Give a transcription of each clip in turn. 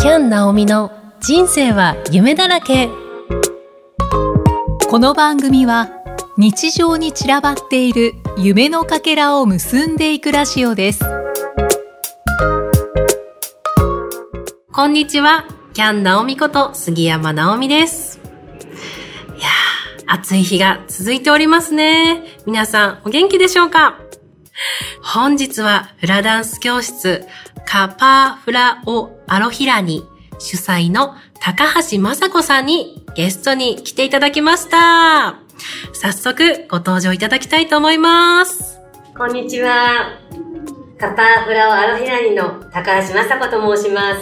キャン・ナオミの人生は夢だらけ。この番組は日常に散らばっている夢のかけらを結んでいくラジオです。こんにちは。キャン・ナオミこと杉山ナオミです。いや暑い日が続いておりますね。皆さんお元気でしょうか？本日はフラダンス教室カパーフラオアロヒラニ主催の高橋雅子さんにゲストに来ていただきました。早速ご登場いただきたいと思います。こんにちは。カパーフラオアロヒラニの高橋雅子と申します。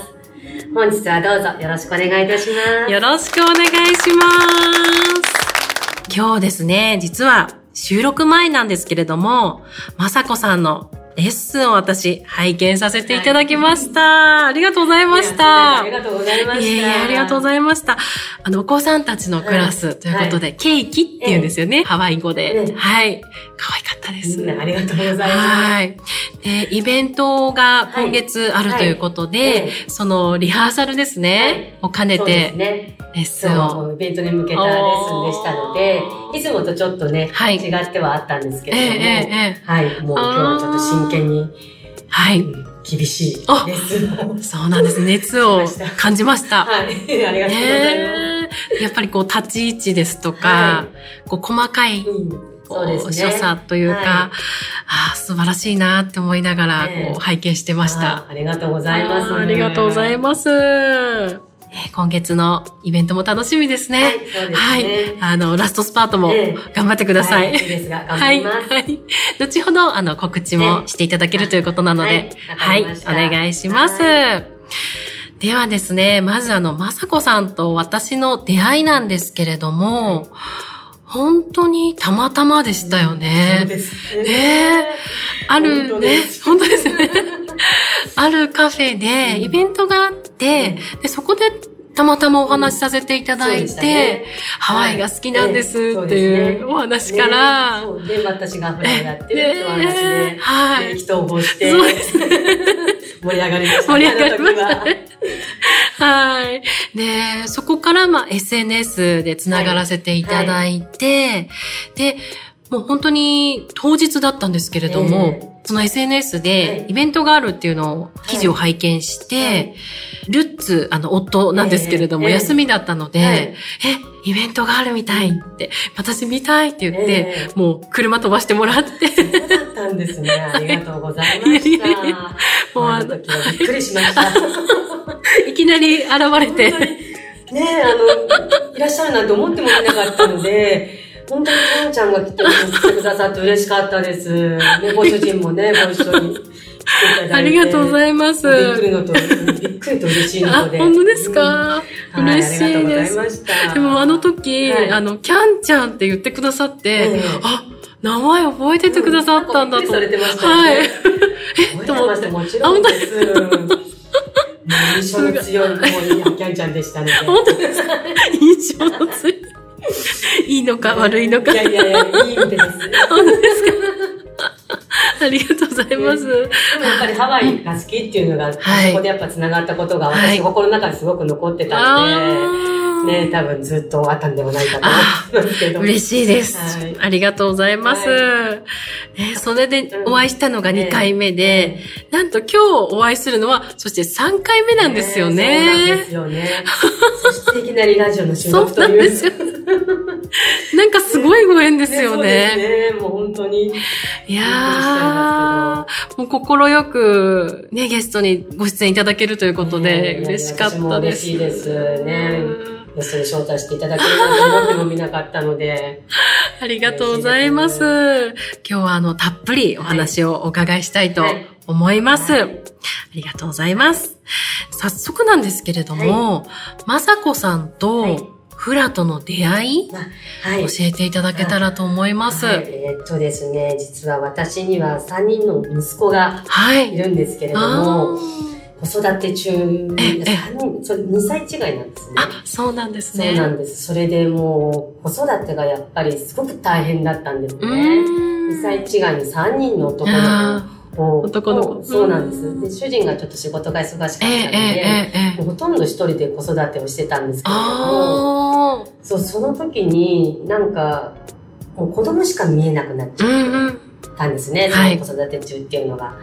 本日はどうぞよろしくお願いいたします。よろしくお願いします。今日ですね、実は収録前なんですけれども、雅子さんのレッスンを私拝見させていただきました。ありがとうございました。ありがとうございました。いえいえ、ありがとうございました。あの、お子さんたちのクラスということで、ケーキって言うんですよね、ハワイ語で。ええはい。可愛かったです。ありがとうございます。はい。で、イベントが今月あるということで、はいはいそのリハーサルですね、を兼ねて、ね。レッスンを。イベントに向けたレッスンでしたので、いつもとちょっとね、はい違ってはあったんですけども、ええええはい、もう今日はちょっと真剣に、はい。厳しいレ。そうなんです。熱を感じました。はい、ありがとうございます。やっぱりこう立ち位置ですとか、はこう細かいそうですね。所作というか、はいああ、素晴らしいなって思いながら、ええこう拝見してました。あありがとうございます。ありがとうございます。えー今月のイベントも楽しみですね。はいそうですねはいあの、ラストスパートもええ頑張ってください。はいいいですが頑張りますはい。はい後ほど、あの、告知もしていただけるということなので、はいはい、お願いします。はではですね、まずあの、まさこさんと私の出会いなんですけれども、本当にたまたまでしたよね。そうですえね。えあるね本当ですね。あるカフェでイベントがあって、で、そこでたまたまお話しさせていただいて、ね。ハワイが好きなんですはいってい。うお話から、ね。そう。で、私がフライやってるってお話ね。で、はい。意気投合して、そうです。盛り上がりました。盛り上がりましたはね。は。い。で、そこからまあ SNS でつながらせていただいて、で、もう本当に当日だったんですけれども、えその SNS はい。でイベントがあるっていうのを、記事を拝見して、はい。ルッツ、あの、夫なんですけれども、ええ休みだったので、はい。え、イベントがあるみたいって、私見たいって言って、えもう車飛ばしてもらって、そうだったんですね。ありがとうございました。もうあの時はびっくりしました。いきなり現れて、ねえ、あの、いらっしゃるなんて思ってもいなかったので、本当にキャンちゃんが来てくださって嬉しかったです。ね、ご主人もね、ご一緒に来ていただいて。ありがとうございます。びっくりのと、びっくりと嬉しいのあと、で。本当ですか、うんはい嬉しいです。でもあの時、はいあの、キャンちゃんって言ってくださって、ええあ、名前覚えててくださったんだと。うんされてましたよはい。えてました、もちろんです。印象の強い、もうキャンちゃんでしたので。本当ですか？印象の強い。いいのか悪いのか。いやいやいや、いい意味でです。本当ですか？ありがとうございます。でもやっぱりハワイが好きっていうのが、はいそこでやっぱ繋がったことがはい私心の中ですごく残ってたので、ね、多分ずっとあったんではないかと思いますけど。嬉しいです、はいありがとうございます。はねそれでお会いしたのが2回目で、えなんと今日お会いするのは、そして3回目なんですよね。そうなんですよね。そしていきなりラジオの収そう録という。なんですよ。なんかすごいご縁ですよそうね。ですね。もう本当に。いやー、もう心よくね、ゲストにご出演いただけるということで、嬉しかったです。嬉しいですねうんゲストに招待していただけるなんて思ってもみなかったので。ありがとうございます。今日はあの、たっぷりお話をお伺いしたいと思います。はいありがとうございます。早速なんですけれども、まさこさんはいとフラとの出会い、あはい。教えていただけたらと思います。はいえーっとですね、実は私には3人の息子がはい。いるんですけれどあも、ー子育て中にええ3人、それ2歳違いなんですね。あ、そうなんですそうね。なんです。それでもう、子育てがやっぱりすごく大変だったんですね。うーん2歳違いに3人の男のあ子男の子。そうなんです。で、主人がちょっと仕事が忙しかったのえええで、ほとんど一人で子育てをしてたんですけれどそう、その時になんか、もう子供しか見えなくなっちゃんうん。ったんですね、はい。その子育て中っていうのが。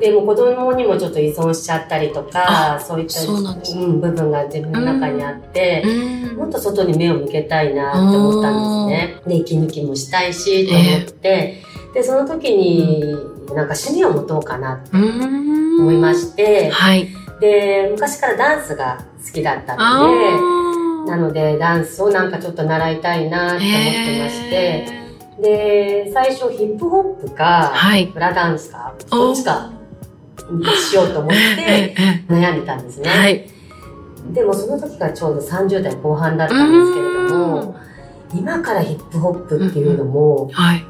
で、もう子供にもちょっと依存しちゃったりとか、そういったそうなん部分が自分の中にあって、うん。もっと外に目を向けたいなって思ったんですね。で、息抜きもしたいし、と思って、で、その時に、なんか趣味を持とうかなとうん。思いまして、はい。で、昔からダンスが好きだったあので、あ。なので、ダンスをなんかちょっと習いたいなって思ってまして、えで、最初ヒップホップか、はいフラダンスか、おどっちかしようと思っーて悩んでたんですね。えはい。でもその時がちょうど30代後半だったんですけれども、今からヒップホップっていうのも、はい。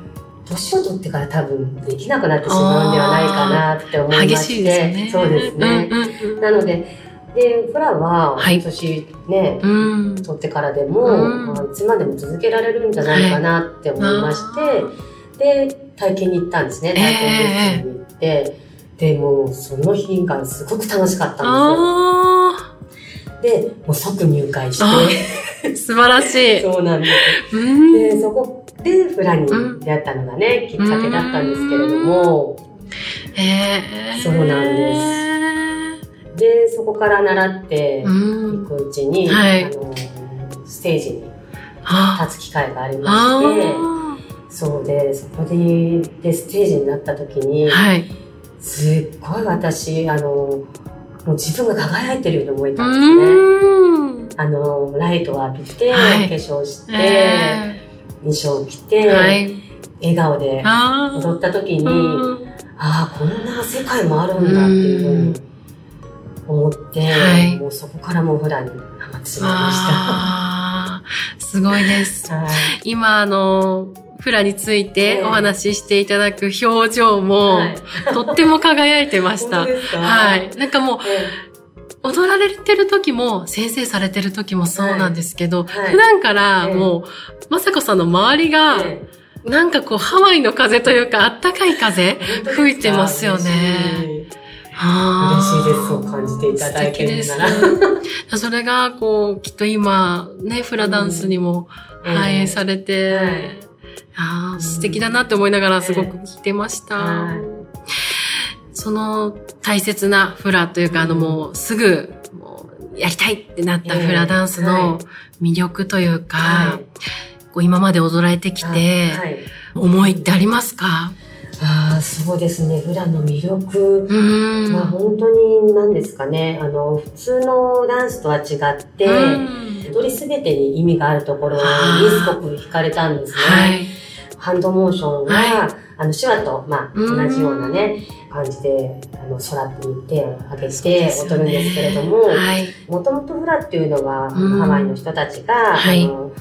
年を取ってから多分できなくなってしまうんではないかなって思いまして。ね。そうですね。うんうんうんなので、で、フラは、はい年ね、うん。取ってからでも、うんまあ、いつまでも続けられるんじゃないかなって思いまして、で、体験に行ったんですね。体験レッスンに行って、で、もうその日がすごく楽しかったんあですよ。で、もう即入会しあて、素晴らしい。そうなんです。うんで、そこでフラに出会ったのがね、きっかけだったんですけれども、ええそうなんです。で、そこから習ってうん。いくうちに、はいあの、ステージにあ立つ機会がありまあして、そうで、そこででステージになった時に、はい。すっごい私、あの、もう自分が輝いてるように思えうたんですね。ん。あの、ライトを浴びて、はい化粧して、え衣装着えて、はい。笑顔であ踊った時に、うんああ、こんな世界もあるんだっていうふうに思って、はいもうそこからもうフラにハマってしまいましああ、すごいです。た。はい今、あの、フラについええてお話ししていただく表情も、はいとっても輝いてました。本当ですか？はい。なんかもう、え踊られてる時も、先生されてる時もそうなんですけど、はい。普段からええ。もう、まさこさんの周りが、えなんかこう、ハワイの風というか、あったかい風え吹いてますよね。嬉しい。です。そう感じていただいてるなら。それが、こう、きっと今、ね、フラダンスにも反映されて、はい。あー素敵だなって思いながらすごく聞いてました。はいその大切なフラというか、あのうんもうすぐ、もうやりたいってなったええフラダンスの魅力というか、はいこう今まで踊られてきて、はい思いってありますか？ああ、そうですね。フラの魅力うーん。は本当に何ですかね。あの、普通のダンスとは違って、うん踊りすべてに意味があるところにすごく惹かれたんですね。はい。ハンドモーションが、はあの、手話と、まあ、うん。同じようなね、感じで、あの、空に手を上げて踊るんですけれども、はい。もともとフラっていうのは、うん。ハワイの人たちが、はい。あの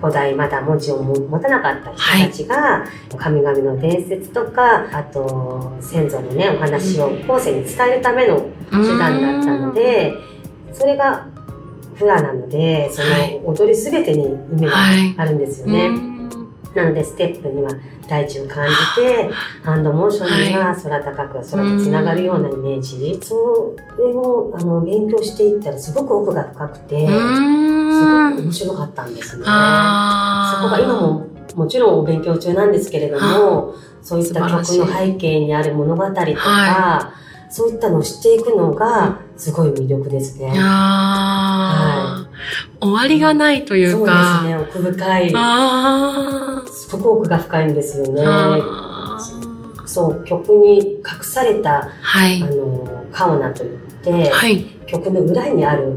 古代まだ文字をも持たなかった人たちが、神々の伝説とか、あと先祖のね、お話を後世に伝えるための手段だったので、それがフラなので、そはい。の踊りすべてに意味がはい。あるんですようん、ね。うんなので、ステップには大地を感じて、ハンドモーションには空高く空とつながるようなイメージ。それをあの勉強していったらすごく奥が深くて、うすごく。面白かったんですね。そこあが今ももちろんお勉強中なんですけれども、そういった曲の背景にある物語とか、はそういったのを知っていくのがすごい魅力ですね。あー終わりがないといそううか。ですね、奥深い。すごく奥が深いんですよね。そう、曲に隠された、はいあ。の、カオナといって、はい。曲の裏にある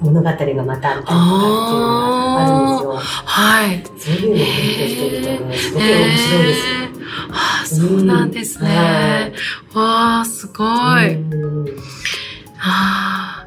物語がまたあったりとかっていうのがあるんですよ。はい。そういうのを勉強しているとね、すごく面白いですよ。えーああ、そうなんですうんね。わあ、すごい。うんああ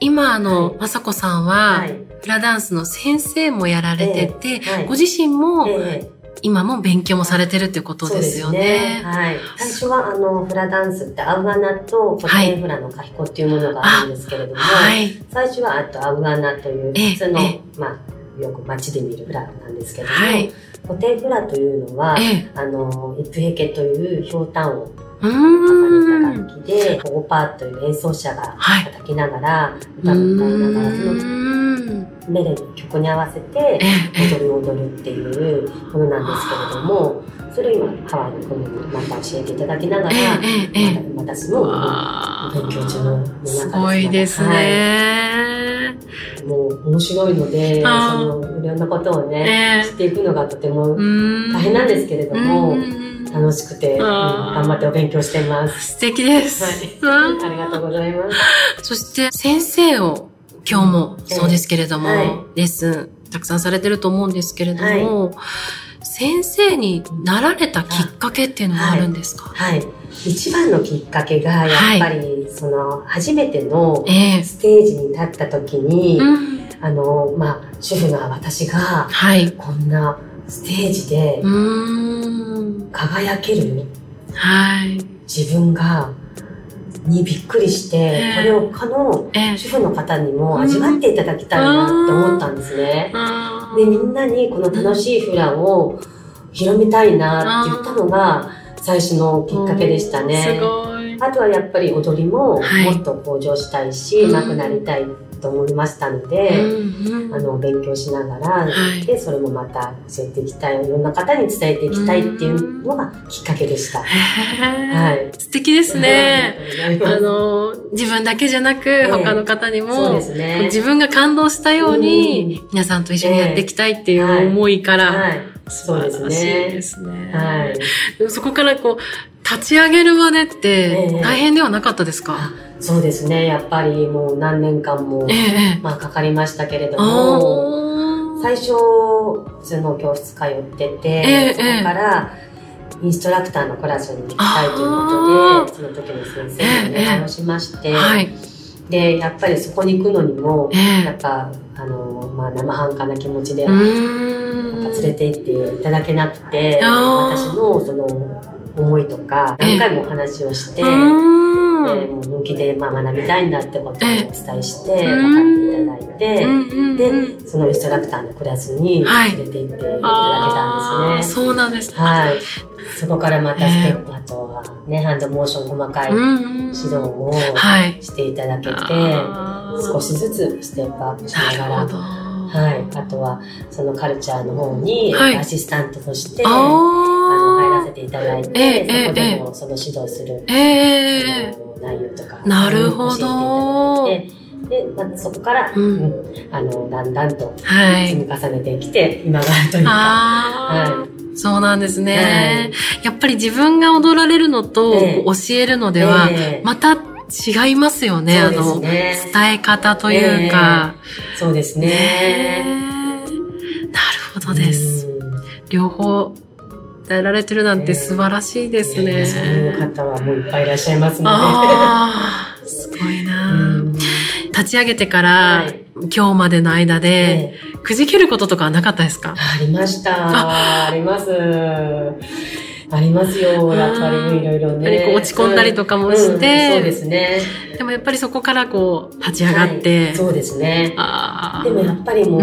今、あの、まさこさんは、はい。フラダンスの先生もやられてて、はいご自身もええ今も勉強もされてるってことですよそうね。はい。最初は、あの、フラダンスってアウガナと古典フラのカヒコっていうものがあるんですけれども、はい。最初は、あとアウガナというええ普通のええ、まあ、よく街で見るフラなんですけども、はい。古典フラというのは、ええ。あの、一夫平家というひょうたんをう重ん。ねた楽器で、オーパーという演奏者がはい叩きながら、歌を歌いながら、そのうんメレディー曲に合わせて踊りを踊るっていうものなんですけれども、それを今ハワイの国にまた教えていただきながら、また私もわ勉強中の中ですすごいですね。はいもう面白いので、あそーのいろんなことをね、え知っていくのがとてもえ大変なんですけれども、うん楽しくて、頑張ってお勉強しています。素敵です。はい。うんありがとうございます。そして先生を今日もそうですけれども、はいレッスンたくさんされてると思うんですけれども、先生になられたきっかけっていうのはあるんですか、はい。一番のきっかけが、やっぱり、その、初めてのええステージに立った時に、うんあの、まあ、主婦が私が、はい。こんなステージでうーん。輝けるはい。自分が、にびっくりして、ええ。これを他のええ主婦の方にも味わっていただきたいなって思ったんですね。あで、みんなにこの楽しいフラを広めたいなって言ったのが最初のきっかけでしたね。あとはやっぱり踊りもはいもっと向上したいし、うん上手くなりたいと思いましたのうで、んうんあの、勉強しながら、はいで、それもまた教えていきたい、いろんな方に伝えていきたいっていうのがきっかけでした。はい。素敵ですね。あの、自分だけじゃなく、え他の方にもね。自分が感動したように、皆さんと一緒にやっていきたいっていう思いから、はい。そうです素晴らしいでね。すね。はい。でもそこからこう、立ち上げるまでってええ大変ではなかったですか、あそうですね。やっぱりもう何年間もええ、ええ。まあかかりましたけれども、最初、普通の教室通ってて、ええそこから、インストラクターのクラスに行きたいということで、その時の先生にお願いをしまして、はい。で、やっぱりそこに行くのにも、ええやっぱ、あの、まあ、生半可な気持ちで、連れて行っていただけなくて、私のその思いとか、何回もお話をして、でん。もう本気でまあ学びたいんだってことをお伝えして、え分かっていただいて、で、そのインストラクターのクラスに連れはいて行っていただけたんですね。そうなんです。はい。そこからまたステップ、あとはね、ハンドモーション細かい指導をはい。していただけて、少しずつステップアップしながら。はい。あとは、そのカルチャーの方に、はい。アシスタントとして、ああの、入らーせていただいて、ええそこでえもその指導する、ええ。あの内容とか、なるほど。教えていただいて、で、またそこから、うん。うんあの、だんだんとはい。積み重ねてきて、今があるというか、はそうなんですね、はい。やっぱり自分が踊られるのと、ええ。教えるのでは、ええ。また違いますよね。そうですあの、ね。伝え方というか。そうですねね。えなるほどです。うん両方伝えられてるなんて素晴らしいですね。そういう方はもういっぱいいらっしゃいますので。ああ、すごいな、うん立ち上げてから、はい今日までの間で、ええくじけることとかはなかったですか？ありました。あります。ありますよ。やっぱりいろいろね。こう落ち込んだりとかもしてうんうんそうですね。でもやっぱりそこからこう、立ち上がって、はいそうですね。でもやっぱりもう。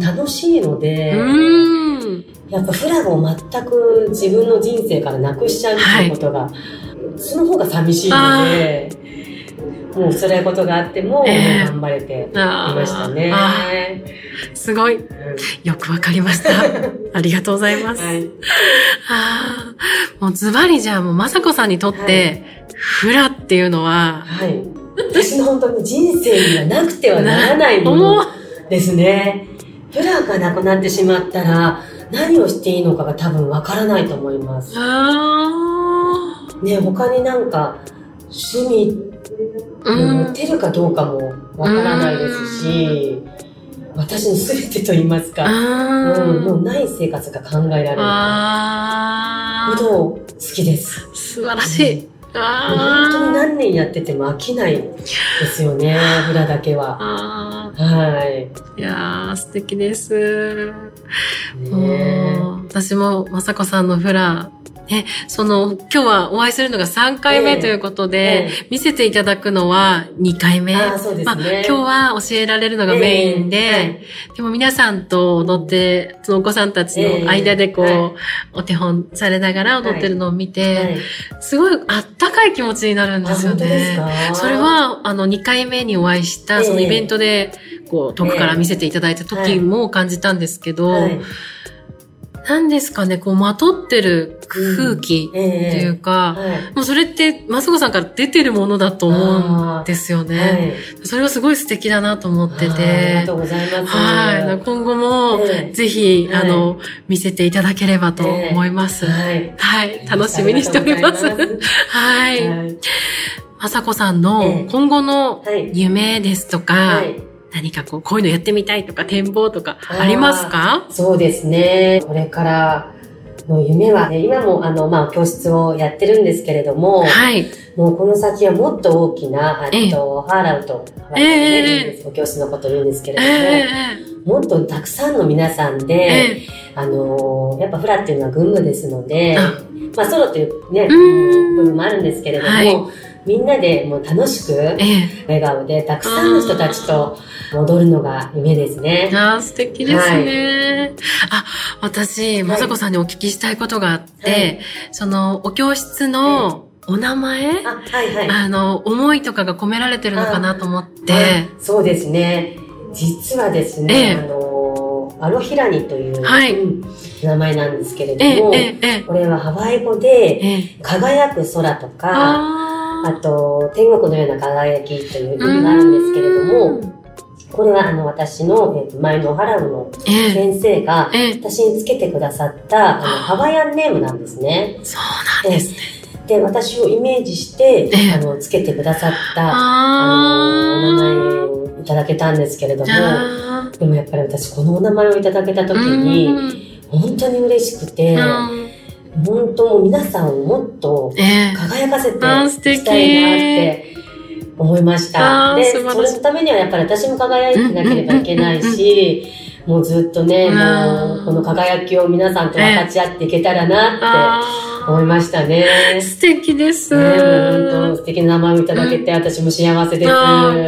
楽しいので、うーん。やっぱフラグを全く自分の人生からなくしちゃうっていうことが、その方が寂しいので、もう辛いことがあっても、ええ頑張れていましたね。あすごい。うんよくわかりました。ありがとうございます。はい。ああ。もうズバリじゃあもうまさこさんにとって、フラっていうのは、はい。私の本当に人生にはなくてはならないものですね。フラがなくなってしまったら、何をしていいのかが多分わからないと思います。あね、他になんか、趣味うん。持てるかどうかもわからないですし、私の全てと言いますか、うん、もあうない生活が考えられるあ。ほど好きです。素晴らしい。本当にあ何年やってても飽きないですよね、フラだけは。あ。はい。いやー、素敵です。ね私もまさこさんのフラね、その、今日はお会いするのが3回目ということで、ええ。見せていただくのは2回目。あーそうですね。まあ、今日は教えられるのがメインで、ええはい。でも皆さんと踊って、そのお子さんたちの間でこう、ええはい。お手本されながら踊ってるのを見て、はい。すごいあったかい気持ちになるんですよね。か？それは、あの、2回目にお会いした、ええ。そのイベントで、こう、遠くから見せていただいた時も感じたんですけど、はい何ですかね、こう、まとってる空気っていうか、はいもうそれって、マスコさんから出てるものだと思うんですよね。はいそれはすごい素敵だなと思ってあーありてがと。うございます。はい。今後も、ええぜひ、はいあの、見せていただければと思います。はい。はい。楽しみにしております。ありがとうございはい。はいまさこさんのええ今後のはい夢ですとか、はい何かこう、こういうのやってみたいとか、展望とか、ありますか？そうですね。これからの夢はね、今もあの、まあ、教室をやってるんですけれども、はい。もうこの先はもっと大きな、あええ。と、ハーラウト、ねええ言うんですお教室のことを言うんですけれえども、もっとたくさんの皆さんで、ええ。えあのーやっぱフラっていうのは群舞ですのであ、まあソロっていうね、うん。部分もあるんですけれども、はいみんなでもう楽しく、ええ。笑顔でたくさんの人たちと踊るのが夢ですね。え。あー素敵ですね。あ、私、まさこさんにお聞きしたいことがあって、はい。その、お教室のお名前、あ、はいはい。あの、思いとかが込められてるのかなと思って、あそうですね。実はですね、ええ。あのーアロヒラニという、はい。うん名前なんですけれええども、ええええこれはハワイ語で、ええ。輝く空とか、ああと、天国のような輝きという意味があるんですけれども、これはあの私の、え前のハラウのええ。先生がええ。私につけてくださったあのハワイアンネームなんですね。そうなんですね。で、私をイメージして、ええ。あの、つけてくださった、ああの、お名前をいただけたんですけれども、あ。でもやっぱり私このお名前をいただけた時ーに、うん。本当に嬉しくて、うん本当皆さんをもっとええ輝かせていきたいなって思いました。で、それのためにはやっぱり私も輝いてなければいけないし、もうずっとね、うんもうこの輝きを皆さんと分かち合っていけたらなってあ思いましたね。ー素敵です。本当素敵な名前をいただけて、私も幸せです。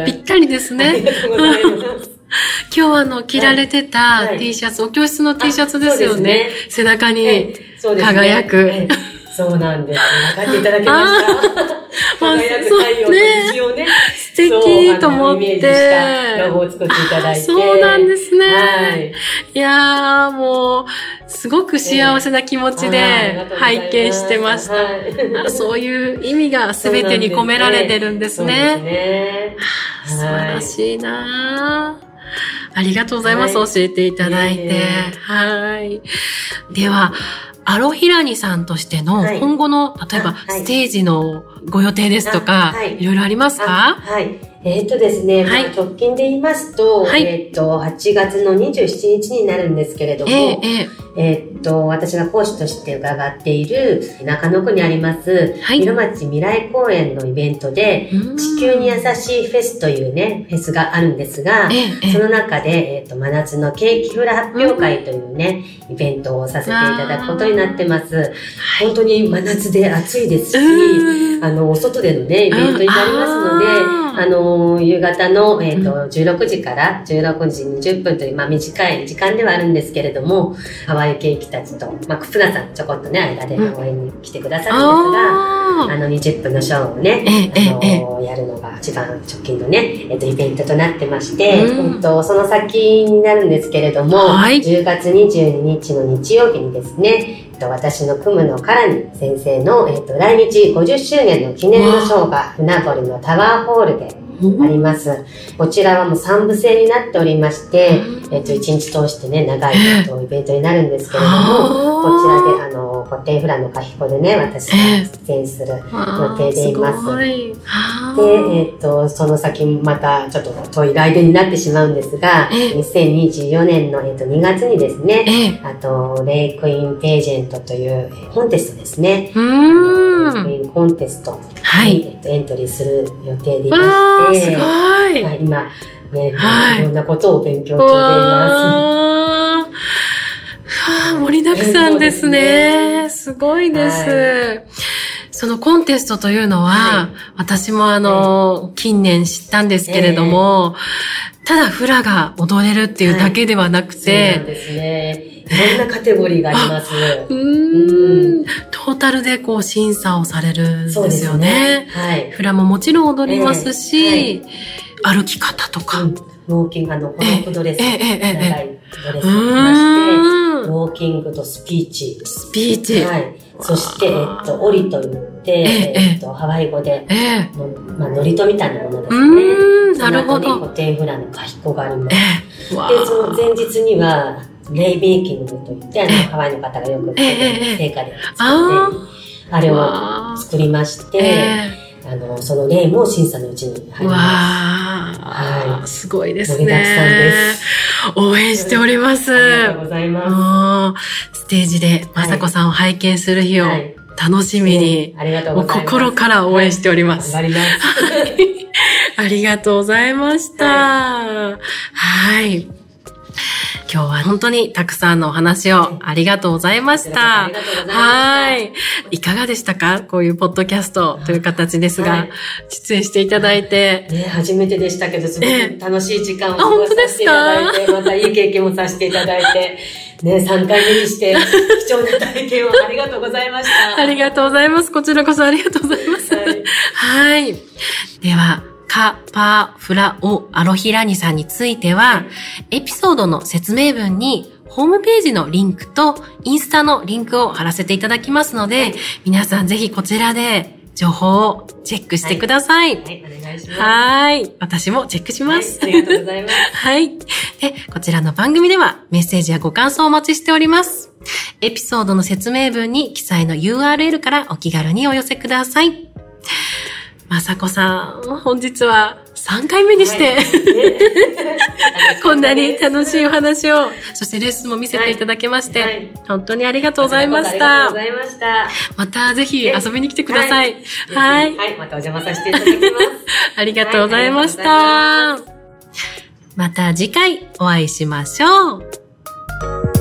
ぴったりですあね。りがとうございます。今日あの、着られてたはい T シャツ、お教室の T シャツですよそうね。背中に。そうですね輝くはいそうなんです。分かっていただけました。輝く太陽と虹をね、素敵と思っそうあのイメージしたロゴて。を作っていただいて。そうなんですね。はい。いやー、もう、すごく幸せな気持ちで拝見してました。はいあそういう意味が全てに込められてるんです そうですね。ね。素晴らしいなーありがとうございます。はい教えていただいて。はい。では、アロヒラニさんとしてのはい。今後の、例えば、ステージのご予定ですとか、あはい。いろいろありますあかはい。えーっとですね、はい。まあ直近で言いますと、はい。えーっと、8月の27日になるんですけれども、ええ、ええ。ーっと、私が講師として伺っている中野区にあります、はい。色町未来公園のイベントで、地球に優しいフェスというね、フェスがあるんですが、ええ、えそえ。の中で、えーっと、真夏のケーキフラ発表会というね、イベントをさせていただくことになってます。本当に真夏で暑いですし、うん。あの、お外でのね、イベントになりますので、あの、夕方の、えっ、と、16時から16時20分という、まあ短い時間ではあるんですけれども、ハワイケーキたちと、まあ、クプナさんちょこっとね、間で応援に来てくださるんですが、ああの、20分のショーをね、ええあの、やるのが一番直近のね、えっ、と、イベントとなってまして、うん。と、その先になるんですけれども、はい。10月22日の日曜日にですね、と、私の組むのからに先生の、えっと、来日50周年の記念のショーが船堀のタワーホールでーあります。こちらはもう3部制になっておりまして、えっと、1日通してね、長いえっとイベントになるんですけれども、こちらで、あの、古典フラのカヒコでね、私が出演する。予定でいますで、ーえっと、その先またちょっと遠い来年になってしまうんですが、ええ2024年の、えっと、2月にですね、ええ。あと、レイクインページェントというえーコンテストですね。うレイ。クインコンテストはい。に、えっと、エントリーする予定でいわまして、ー、すごい。はい、今、ね、はいいろんなことを勉強中でいまわーはあ盛りだたくさんですね。すごいです。はいそのコンテストというのは、はい、私もあの、近年知ったんですけれども、えー、ただフラが踊れるっていうだけではなくて、はい、そうなんですね。いろんなカテゴリーがあります。うんトータルでこう審査をされるんですよね。ねはい。フラももちろん踊りますし、えーはい、歩き方とか。うんウォーキング、あの、ホロックドレス、長いドレスを着まして、ウォーキングとスピーチ。スピーチ。はい。そして、えっと、オリと言って、えっと、ハワイ語で、まあ、ノリとみたいなものですね。なるほど。古典フラのカヒコがあります。で、その前日には、レイビーキングといって、あの、ハワイの方がよく成果で作って、あれを作りまして、あの、その例も審査のうちに入ります。わはい。すごいですね。盛りだくさんです。応援しております。ありがとうございます。ステージでまさこさんを拝見する日を楽しみに、ありがとうございます。心から応援しております。頑張ります。ありがとうございました。はい。今日は本当にたくさんのお話をありがとうございました。はい。いかがでしたか？こういうポッドキャストという形ですが、はい、出演していただいて。ね、初めてでしたけど、すごく楽しい時間を過ごさせていただいて、またいい経験もさせていただいて、ね、3回目にして 貴重な体験をありがとうございました。ありがとうございます。こちらこそありがとうございます。はい。はい、では、カ、パー、フラ、オ、アロヒラニさんについては、エピソードの説明文にホームページのリンクとインスタのリンクを貼らせていただきますので、皆さんぜひこちらで情報をチェックしてください。はい、はい、お願いします。はい。私もチェックします。はい、ありがとうございます。はい。で、こちらの番組ではメッセージやご感想をお待ちしております。エピソードの説明文に記載の URL からお気軽にお寄せください。まさこさん、本日は3回目にして、はい、こんなに楽しいお話を、そしてレッスンも見せていただきまして、はい、本当にありがとうございました。ありがとうございました。またぜひ遊びに来てください。はい。はい、またお邪魔させていただきます。ありがとうございました。また次回お会いしましょう。